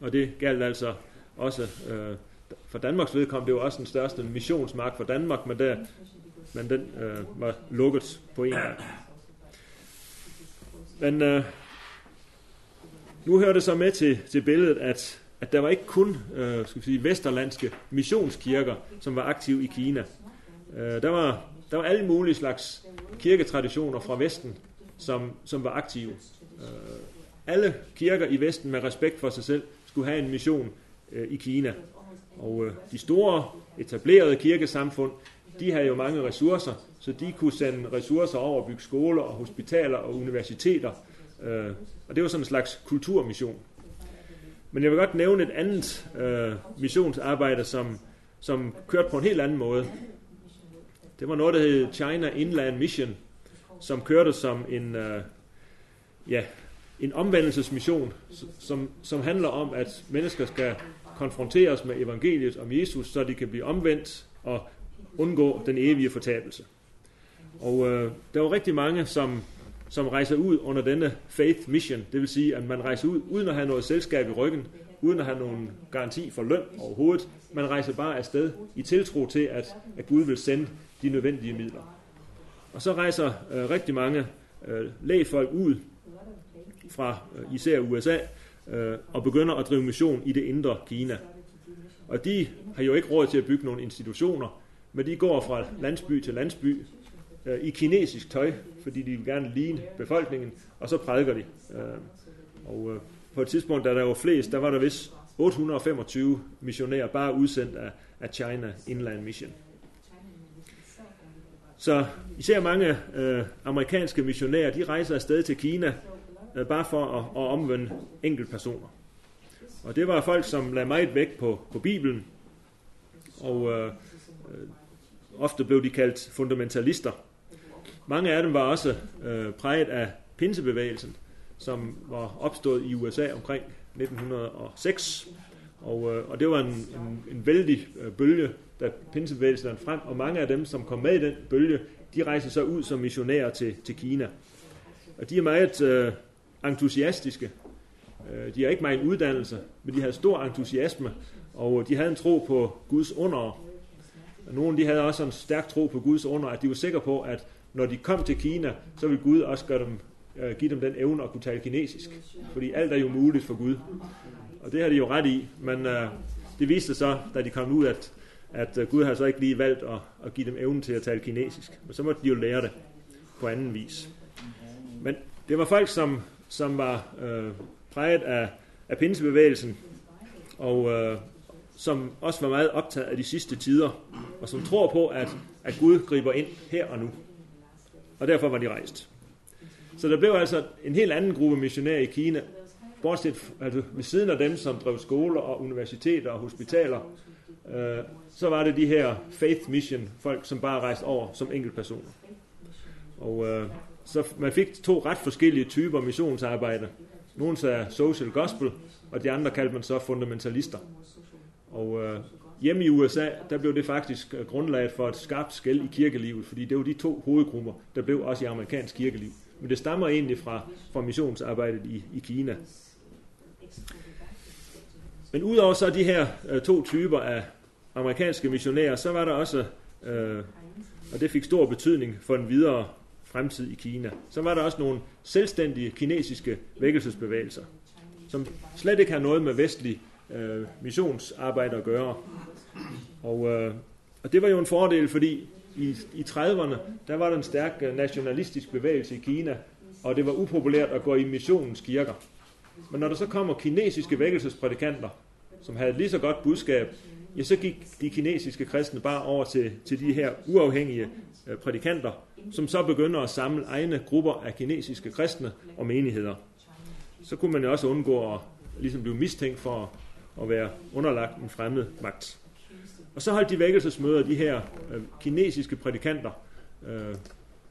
og det galt altså også øh, for Danmarks vedkommende. Det var også den største missionsmark for Danmark, men, der, men den øh, var lukket på en gang. Men øh, nu hører det så med til, til billedet, at, at der var ikke kun øh, skal vi sige, vesterlandske missionskirker, som var aktive i Kina. Øh, der, var, der var alle mulige slags kirketraditioner fra Vesten, som, som var aktive. Øh, alle kirker i Vesten med respekt for sig selv skulle have en mission øh, i Kina. Og øh, de store etablerede kirkesamfund, de havde jo mange ressourcer, så de kunne sende ressourcer over at bygge skoler og hospitaler og universiteter. Øh, og det var sådan en slags kulturmission. Men jeg vil godt nævne et andet øh, missionsarbejde, som, som kørte på en helt anden måde. Det var noget, der hed China Inland Mission, som kørte som en, øh, ja, en omvendelsesmission, som, som handler om, at mennesker skal konfronteres med evangeliet om Jesus, så de kan blive omvendt og undgå den evige fortabelse. Og øh, der var rigtig mange, som, som rejser ud under denne faith mission, det vil sige, at man rejser ud uden at have noget selskab i ryggen, uden at have nogen garanti for løn overhovedet. Man rejser bare afsted i tiltro til, at, at Gud vil sende de nødvendige midler. Og så rejser øh, rigtig mange øh, lægfolk ud fra øh, især USA øh, og begynder at drive mission i det indre Kina. Og de har jo ikke råd til at bygge nogle institutioner, men de går fra landsby til landsby øh, i kinesisk tøj, fordi de vil gerne ligne befolkningen, og så prædiker de. Øh, og øh, på et tidspunkt, da der var flest, der var der vist 825 missionærer bare udsendt af, af China Inland Mission. Så især mange øh, amerikanske missionærer, de rejser afsted til Kina, øh, bare for at, at omvende enkelte personer. Og det var folk, som lagde meget vægt på, på Bibelen, og øh, øh, ofte blev de kaldt fundamentalister. Mange af dem var også øh, præget af pinsebevægelsen, som var opstået i USA omkring 1906. Og, øh, og det var en, en, en vældig øh, bølge, da pinsebevægelsen frem, og mange af dem, som kom med i den bølge, de rejste så ud som missionærer til, til Kina. Og de er meget øh, entusiastiske. Øh, de har ikke meget uddannelse, men de havde stor entusiasme, og de havde en tro på Guds under. Nogle de havde også en stærk tro på Guds under, at de var sikre på, at når de kom til Kina, så ville Gud også gøre dem, øh, give dem den evne at kunne tale kinesisk. Fordi alt er jo muligt for Gud. Og det har de jo ret i, men øh, det viste så, da de kom ud, at, at øh, Gud har så ikke lige valgt at, at give dem evnen til at tale kinesisk. Men så måtte de jo lære det på anden vis. Men det var folk, som, som var øh, præget af, af pinsebevægelsen, og øh, som også var meget optaget af de sidste tider, og som tror på, at, at Gud griber ind her og nu. Og derfor var de rejst. Så der blev altså en helt anden gruppe missionærer i Kina, bortset altså ved siden af dem, som drev skoler og universiteter og hospitaler, øh, så var det de her faith mission folk, som bare rejste over som enkeltpersoner. Og øh, så man fik to ret forskellige typer missionsarbejde. Nogle sagde social gospel, og de andre kaldte man så fundamentalister. Og øh, hjemme i USA, der blev det faktisk øh, grundlaget for et skarpt skæld i kirkelivet, fordi det var de to hovedgrupper, der blev også i amerikansk kirkeliv. Men det stammer egentlig fra, fra missionsarbejdet i, i Kina. Men udover så de her øh, to typer af amerikanske missionærer, så var der også, øh, og det fik stor betydning for den videre fremtid i Kina, så var der også nogle selvstændige kinesiske vækkelsesbevægelser, som slet ikke har noget med vestlig øh, missionsarbejde at gøre. Og, øh, og det var jo en fordel, fordi i, i 30'erne, der var der en stærk øh, nationalistisk bevægelse i Kina, og det var upopulært at gå i missionens kirker. Men når der så kommer kinesiske vækkelsesprædikanter, som havde lige så godt budskab, ja, så gik de kinesiske kristne bare over til, til de her uafhængige øh, prædikanter, som så begynder at samle egne grupper af kinesiske kristne og menigheder. Så kunne man jo også undgå at ligesom blive mistænkt for at være underlagt en fremmed magt. Og så holdt de vækkelsesmøder de her øh, kinesiske prædikanter, øh,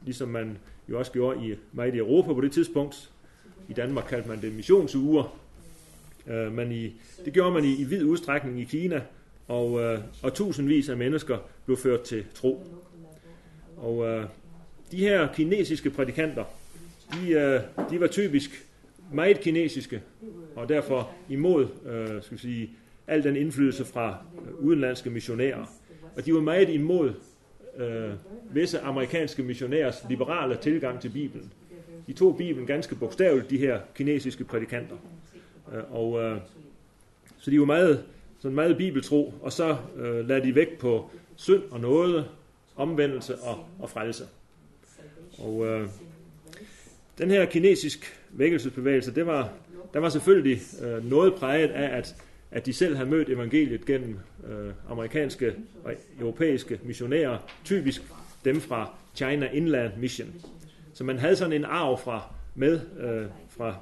ligesom man jo også gjorde i meget i Europa på det tidspunkt. I Danmark kaldte man det missionsuger. Øh, men i, det gjorde man i, i vid udstrækning i Kina, og, øh, og tusindvis af mennesker blev ført til tro. Og øh, de her kinesiske prædikanter, de, øh, de var typisk meget kinesiske, og derfor imod øh, skal vi sige, al den indflydelse fra øh, udenlandske missionærer. Og de var meget imod øh, visse amerikanske missionærers liberale tilgang til Bibelen. De tog Bibelen ganske bogstaveligt, de her kinesiske prædikanter. Øh, og øh, så de var meget, sådan meget bibeltro, og så øh, lader de vægt på synd og noget, omvendelse og, og frelse. Og øh, den her kinesisk vækkelsesbevægelse, det var, der var selvfølgelig øh, noget præget af, at, at de selv havde mødt evangeliet gennem øh, amerikanske og europæiske missionærer, typisk dem fra China Inland Mission. Så man havde sådan en arv fra, med øh, fra,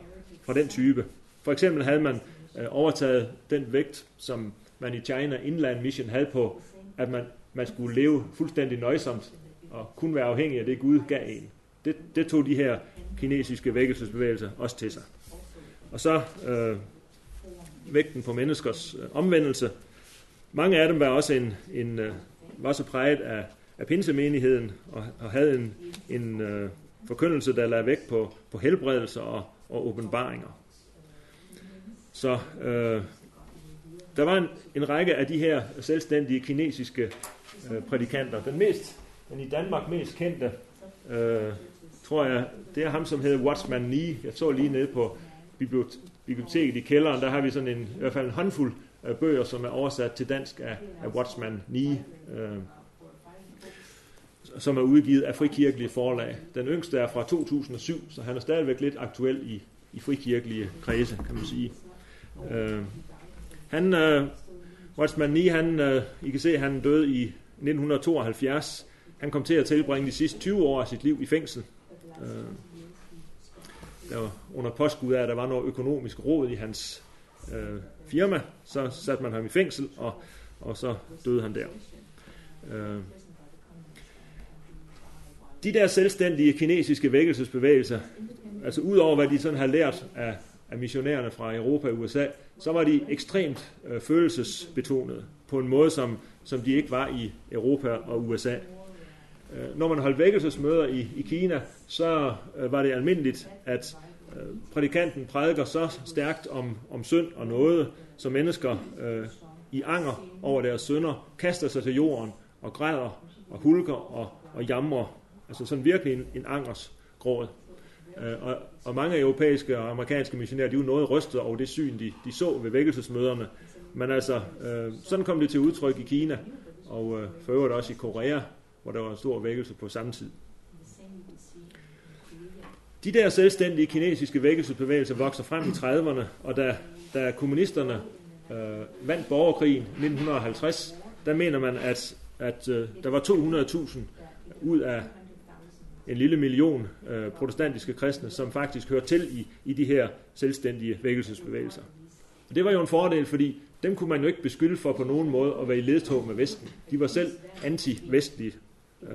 fra den type. For eksempel havde man øh, overtaget den vægt, som man i China Inland Mission havde på, at man, man skulle leve fuldstændig nøjsomt og kun være afhængig af det, Gud gav en. Det, det tog de her kinesiske vækkelsesbevægelser også til sig. Og så øh, vægten på menneskers øh, omvendelse. Mange af dem var også en, en øh, var så præget af, af pinsemenigheden og, og havde en, en øh, forkyndelse, der lagde vægt på, på helbredelse og, og åbenbaringer. Så øh, der var en, en række af de her selvstændige kinesiske øh, prædikanter. Den mest, den i Danmark mest kendte, øh, tror jeg, det er ham, som hedder Watchman Nee. Jeg så lige nede på biblioteket i kælderen, der har vi sådan en, i hvert fald en håndfuld øh, bøger, som er oversat til dansk af, af Watchman Nee, øh, som er udgivet af frikirkelige forlag. Den yngste er fra 2007, så han er stadigvæk lidt aktuel i, i frikirkelige kredse, kan man sige. Øh, han, øh, Watchman Nee, han, øh, I kan se, han døde i 1972. Han kom til at tilbringe de sidste 20 år af sit liv i fængsel. Øh, der var under påskud af, at der var noget økonomisk råd i hans øh, firma, så satte man ham i fængsel, og, og så døde han der. Øh, de der selvstændige kinesiske vækkelsesbevægelser, altså udover hvad de sådan har lært af, af missionærerne fra Europa og USA, så var de ekstremt øh, følelsesbetonede på en måde, som, som de ikke var i Europa og USA. Øh, når man holdt vækkelsesmøder i, i Kina, så øh, var det almindeligt, at øh, prædikanten prædiker så stærkt om, om synd og noget, så mennesker øh, i anger over deres synder kaster sig til jorden og græder og hulker og, og jamrer. Altså sådan virkelig en, en angers gråd. Øh, og, og mange europæiske og amerikanske missionærer, de er jo noget rystet over det syn, de, de så ved vækkelsesmøderne. Men altså, øh, sådan kom det til udtryk i Kina, og øh, for øvrigt også i Korea, hvor der var en stor vækkelse på samme tid. De der selvstændige kinesiske vækkelsesbevægelser vokser frem i 30'erne, og da, da kommunisterne øh, vandt borgerkrigen 1950, der mener man, at, at øh, der var 200.000 ud af en lille million øh, protestantiske kristne, som faktisk hører til i, i de her selvstændige vækkelsesbevægelser. Og det var jo en fordel, fordi dem kunne man jo ikke beskylde for på nogen måde at være i ledtog med Vesten. De var selv anti-vestlige. Øh,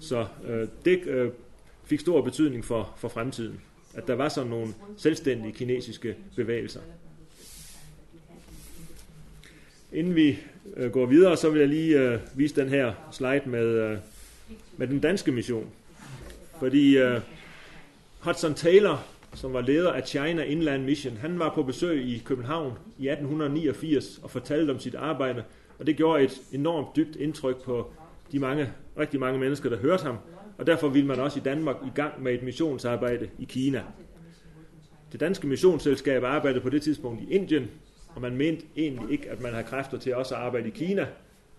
så øh, det øh, fik stor betydning for, for fremtiden, at der var sådan nogle selvstændige kinesiske bevægelser. Inden vi øh, går videre, så vil jeg lige øh, vise den her slide med, øh, med den danske mission. Fordi uh, Hudson Taylor, som var leder af China Inland Mission, han var på besøg i København i 1889 og fortalte om sit arbejde, og det gjorde et enormt dybt indtryk på de mange, rigtig mange mennesker, der hørte ham, og derfor ville man også i Danmark i gang med et missionsarbejde i Kina. Det danske missionsselskab arbejdede på det tidspunkt i Indien, og man mente egentlig ikke, at man havde kræfter til også at arbejde i Kina,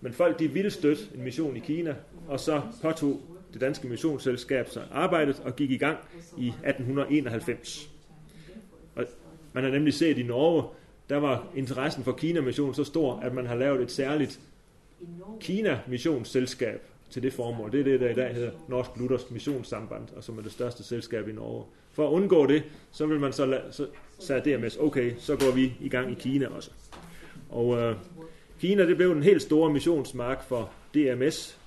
men folk de ville støtte en mission i Kina, og så påtog det danske missionsselskab sig arbejdet og gik i gang i 1891. Og man har nemlig set i Norge, der var interessen for Kina-mission så stor, at man har lavet et særligt Kina-missionsselskab til det formål. Det er det, der i dag hedder Norsk Luthersk Missionssamband, og som er det største selskab i Norge. For at undgå det, så vil man så, la- så sagde DMS, okay, så går vi i gang i Kina også. Og øh, Kina, det blev en helt store missionsmark for DMS.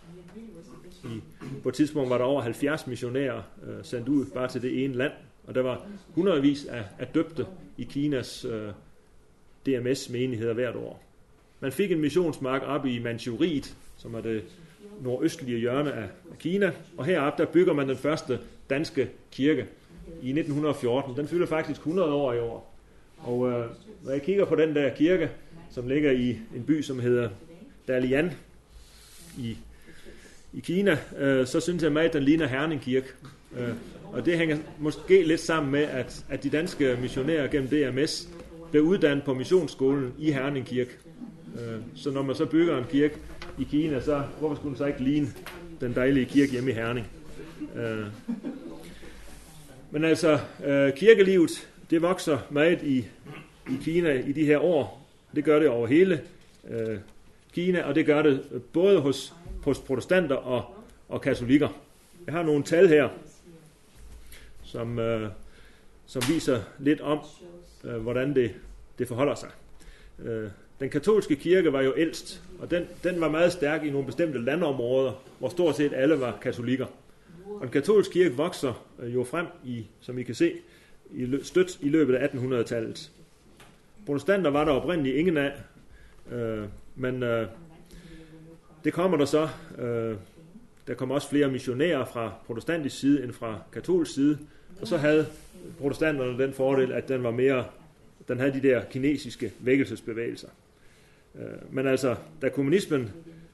I, på et tidspunkt var der over 70 missionærer øh, sendt ud bare til det ene land, og der var hundredvis af, af døbte i Kinas øh, DMS-menigheder hvert år. Man fik en missionsmark op i Manchuriet, som er det nordøstlige hjørne af Kina, og heroppe der bygger man den første danske kirke i 1914. Den fylder faktisk 100 år i år. Og øh, når jeg kigger på den der kirke, som ligger i en by, som hedder Dalian i, i Kina, øh, så synes jeg meget, at den ligner Herning Kirke. Øh, og det hænger måske lidt sammen med, at, at de danske missionærer gennem DMS blev uddannet på missionsskolen i Herning Kirke. Øh, så når man så bygger en kirke i Kina, så hvorfor skulle den så ikke ligne den dejlige kirke hjemme i Herning? Øh, men altså, øh, kirkelivet, det vokser meget i, i Kina i de her år. Det gør det over hele øh, Kina, og det gør det øh, både hos, hos protestanter og, og katolikker. Jeg har nogle tal her, som, øh, som viser lidt om, øh, hvordan det, det forholder sig. Øh, den katolske kirke var jo ældst, og den, den var meget stærk i nogle bestemte landområder, hvor stort set alle var katolikker. Og den katolske kirke vokser øh, jo frem i, som I kan se, i lø- stødt i løbet af 1800-tallet. Protestanter var der oprindeligt ingen af, øh, men øh, det kommer der så. Øh, der kommer også flere missionærer fra protestantisk side end fra katolsk side, og så havde protestanterne den fordel, at den var mere, den havde de der kinesiske vækkelsesbevægelser. Øh, men altså, da kommunismen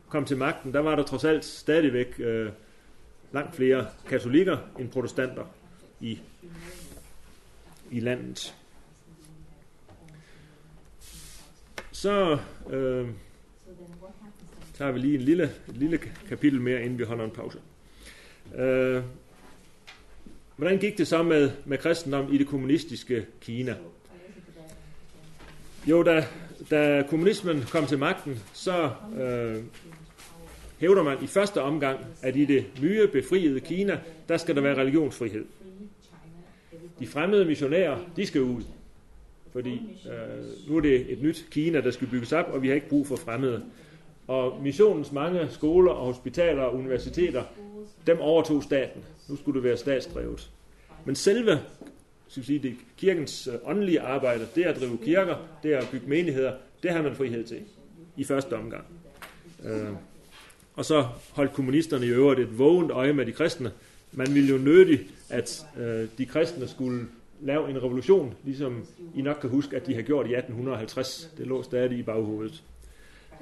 kom til magten, der var der trods alt stadigvæk øh, langt flere katolikker end protestanter i, i landet. Så øh, tager vi lige en lille, et lille kapitel mere, inden vi holder en pause. Øh, hvordan gik det så med, med kristendom i det kommunistiske Kina? Jo, da, da kommunismen kom til magten, så øh, hævder man i første omgang, at i det nye befriede Kina, der skal der være religionsfrihed. De fremmede missionærer, de skal ud. Fordi øh, nu er det et nyt Kina, der skal bygges op, og vi har ikke brug for fremmede. Og missionens mange skoler og hospitaler og universiteter, dem overtog staten. Nu skulle det være statsdrevet. Men selve skal sige, det kirkens øh, åndelige arbejde, det at drive kirker, det at bygge menigheder, det har man frihed til i første omgang. Øh, og så holdt kommunisterne i øvrigt et vågent øje med de kristne. Man ville jo nødig, at øh, de kristne skulle lave en revolution, ligesom I nok kan huske, at de har gjort i 1850. Det lå stadig i baghovedet.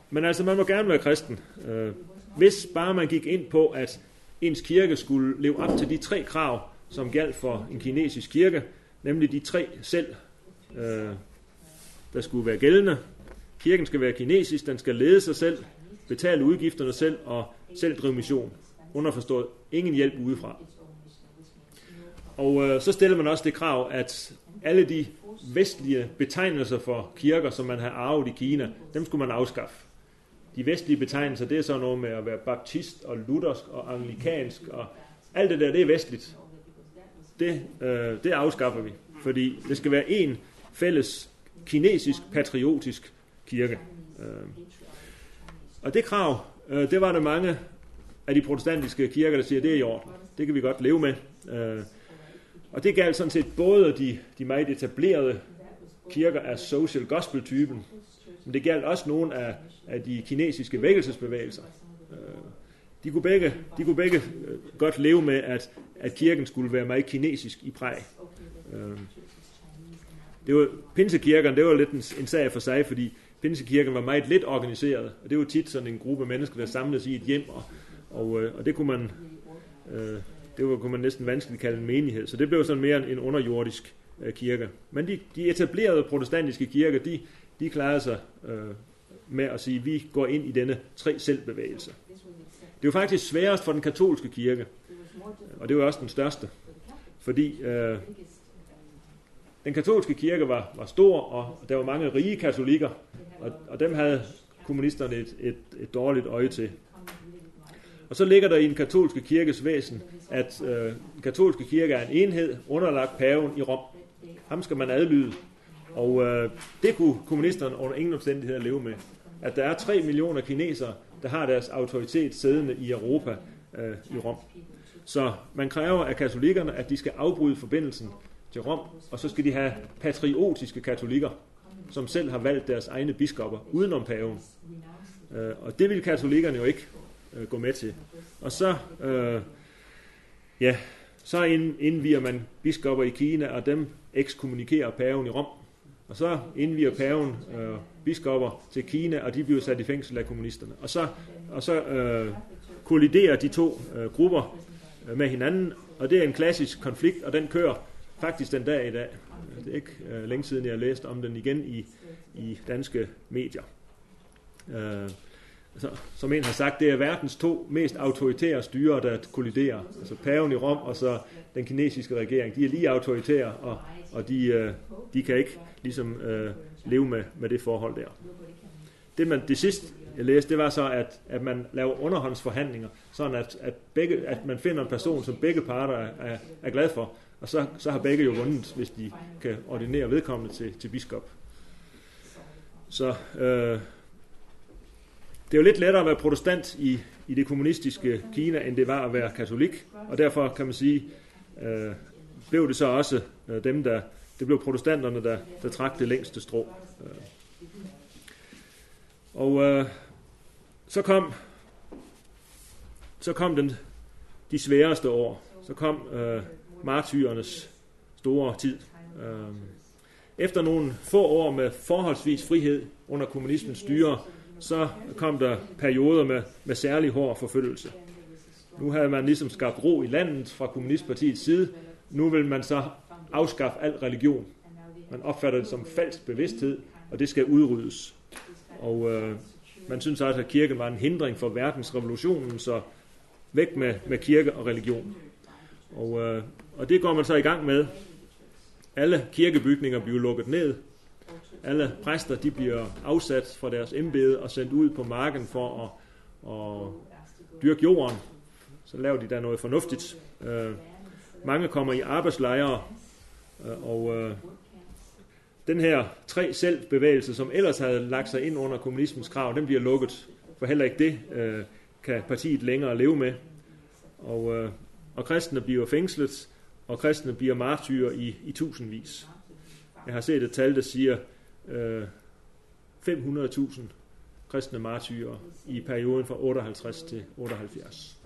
Men altså, man må gerne være kristen. Øh, hvis bare man gik ind på, at ens kirke skulle leve op til de tre krav, som galt for en kinesisk kirke, nemlig de tre selv, øh, der skulle være gældende. Kirken skal være kinesisk, den skal lede sig selv, betale udgifterne selv og selv drive mission. Underforstået, ingen hjælp udefra. Og øh, så stiller man også det krav, at alle de vestlige betegnelser for kirker, som man har arvet i Kina, dem skulle man afskaffe. De vestlige betegnelser, det er så noget med at være baptist og luthersk og anglikansk og alt det der, det er vestligt. Det, øh, det afskaffer vi, fordi det skal være en fælles kinesisk patriotisk kirke. Øh. Og det krav, øh, det var der mange af de protestantiske kirker, der siger, det er i orden. Det kan vi godt leve med. Øh. Og det galt sådan set både de, de meget etablerede kirker af social gospel-typen, men det galt også nogle af, af de kinesiske vækkelsesbevægelser. Øh, de kunne begge, de kunne begge øh, godt leve med, at, at kirken skulle være meget kinesisk i præg. Øh, det var, pinsekirken, det var lidt en, en sag for sig, fordi pinsekirken var meget lidt organiseret, og det var tit sådan en gruppe mennesker, der samledes i et hjem, og, og, øh, og det kunne man, øh, det var, kunne man næsten vanskeligt kalde en menighed, så det blev sådan mere en underjordisk øh, kirke. Men de, de etablerede protestantiske kirker, de, de klarede sig øh, med at sige, at vi går ind i denne tre selvbevægelse. Det var faktisk sværest for den katolske kirke, og det var også den største, fordi øh, den katolske kirke var, var stor, og der var mange rige katolikker, og, og dem havde kommunisterne et, et, et dårligt øje til. Og så ligger der i den katolske kirkes væsen, at øh, den katolske kirke er en enhed underlagt paven i Rom. Ham skal man adlyde. Og øh, det kunne kommunisterne under ingen omstændigheder leve med. At der er 3 millioner kinesere, der har deres autoritet siddende i Europa øh, i Rom. Så man kræver af katolikkerne, at de skal afbryde forbindelsen til Rom, og så skal de have patriotiske katolikker, som selv har valgt deres egne biskopper udenom paven. Øh, og det vil katolikkerne jo ikke øh, gå med til. Og så, øh, ja, så indviger man biskopper i Kina, og dem ekskommunikerer paven i Rom. Og så indviger paven øh, biskopper til Kina, og de bliver sat i fængsel af kommunisterne. Og så, og så øh, kolliderer de to øh, grupper øh, med hinanden, og det er en klassisk konflikt, og den kører faktisk den dag i dag. Det er ikke øh, længe siden, jeg har læst om den igen i, i danske medier. Øh, altså, som en har sagt, det er verdens to mest autoritære styre, der kolliderer. Altså paven i Rom og så den kinesiske regering. De er lige autoritære, og, og de, øh, de kan ikke ligesom øh, leve med, med det forhold der. Det, man, det sidste, jeg læste, det var så, at, at man laver underhåndsforhandlinger, sådan at, at, begge, at man finder en person, som begge parter er, er, er glad for, og så, så har begge jo vundet, hvis de kan ordinere vedkommende til, til biskop. Så øh, det er jo lidt lettere at være protestant i, i det kommunistiske Kina, end det var at være katolik. Og derfor kan man sige, øh, blev det så også øh, dem, der, det blev protestanterne, der, der trak det længste strå. Øh. Og øh, så kom så kom den, de sværeste år. Så kom øh, martyrernes store tid. Øh, efter nogle få år med forholdsvis frihed under kommunismens styre, så kom der perioder med, med særlig hård forfølgelse. Nu havde man ligesom skabt ro i landet fra kommunistpartiets side. Nu vil man så afskaffe al religion. Man opfatter det som falsk bevidsthed, og det skal udryddes. Og øh, man synes altså, at kirken var en hindring for verdensrevolutionen, så væk med, med kirke og religion. Og, øh, og det går man så i gang med. Alle kirkebygninger bliver lukket ned. Alle præster de bliver afsat fra deres embede og sendt ud på marken for at, at dyrke jorden. Så laver de der noget fornuftigt. Øh, mange kommer i arbejdslejre, øh, og øh, den her tre selvbevægelse, som ellers havde lagt sig ind under kommunismens krav, den bliver lukket. For heller ikke det øh, kan partiet længere leve med. Og, øh, og kristne bliver fængslet, og kristne bliver martyrer i, i tusindvis. Jeg har set et tal, der siger øh, 500.000 kristne martyrer i perioden fra 58 til 78.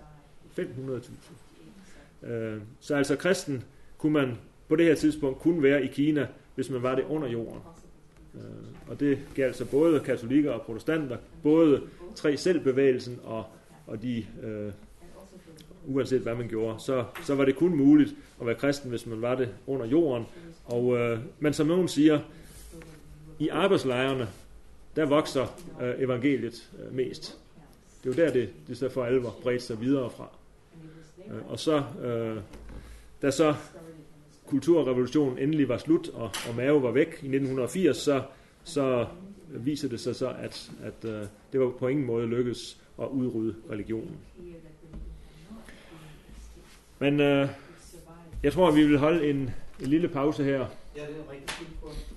500.000. Øh, så altså kristen kunne man på det her tidspunkt kun være i Kina, hvis man var det under jorden. Øh, og det gælder altså både katolikker og protestanter, både tre selvbevægelsen og, og de øh, uanset hvad man gjorde, så, så var det kun muligt at være kristen, hvis man var det under jorden. Og, øh, men som nogen siger, i arbejdslejrene, der vokser øh, evangeliet øh, mest. Det er jo der, det, det så for alvor bredt sig videre fra. Øh, og så, øh, da så kulturrevolutionen endelig var slut, og, og Mao var væk i 1980, så, så viser det sig så, at, at øh, det var på ingen måde lykkedes at udrydde religionen. Men øh, jeg tror, vi vil holde en, en lille pause her. Ja, det er rigtig fint.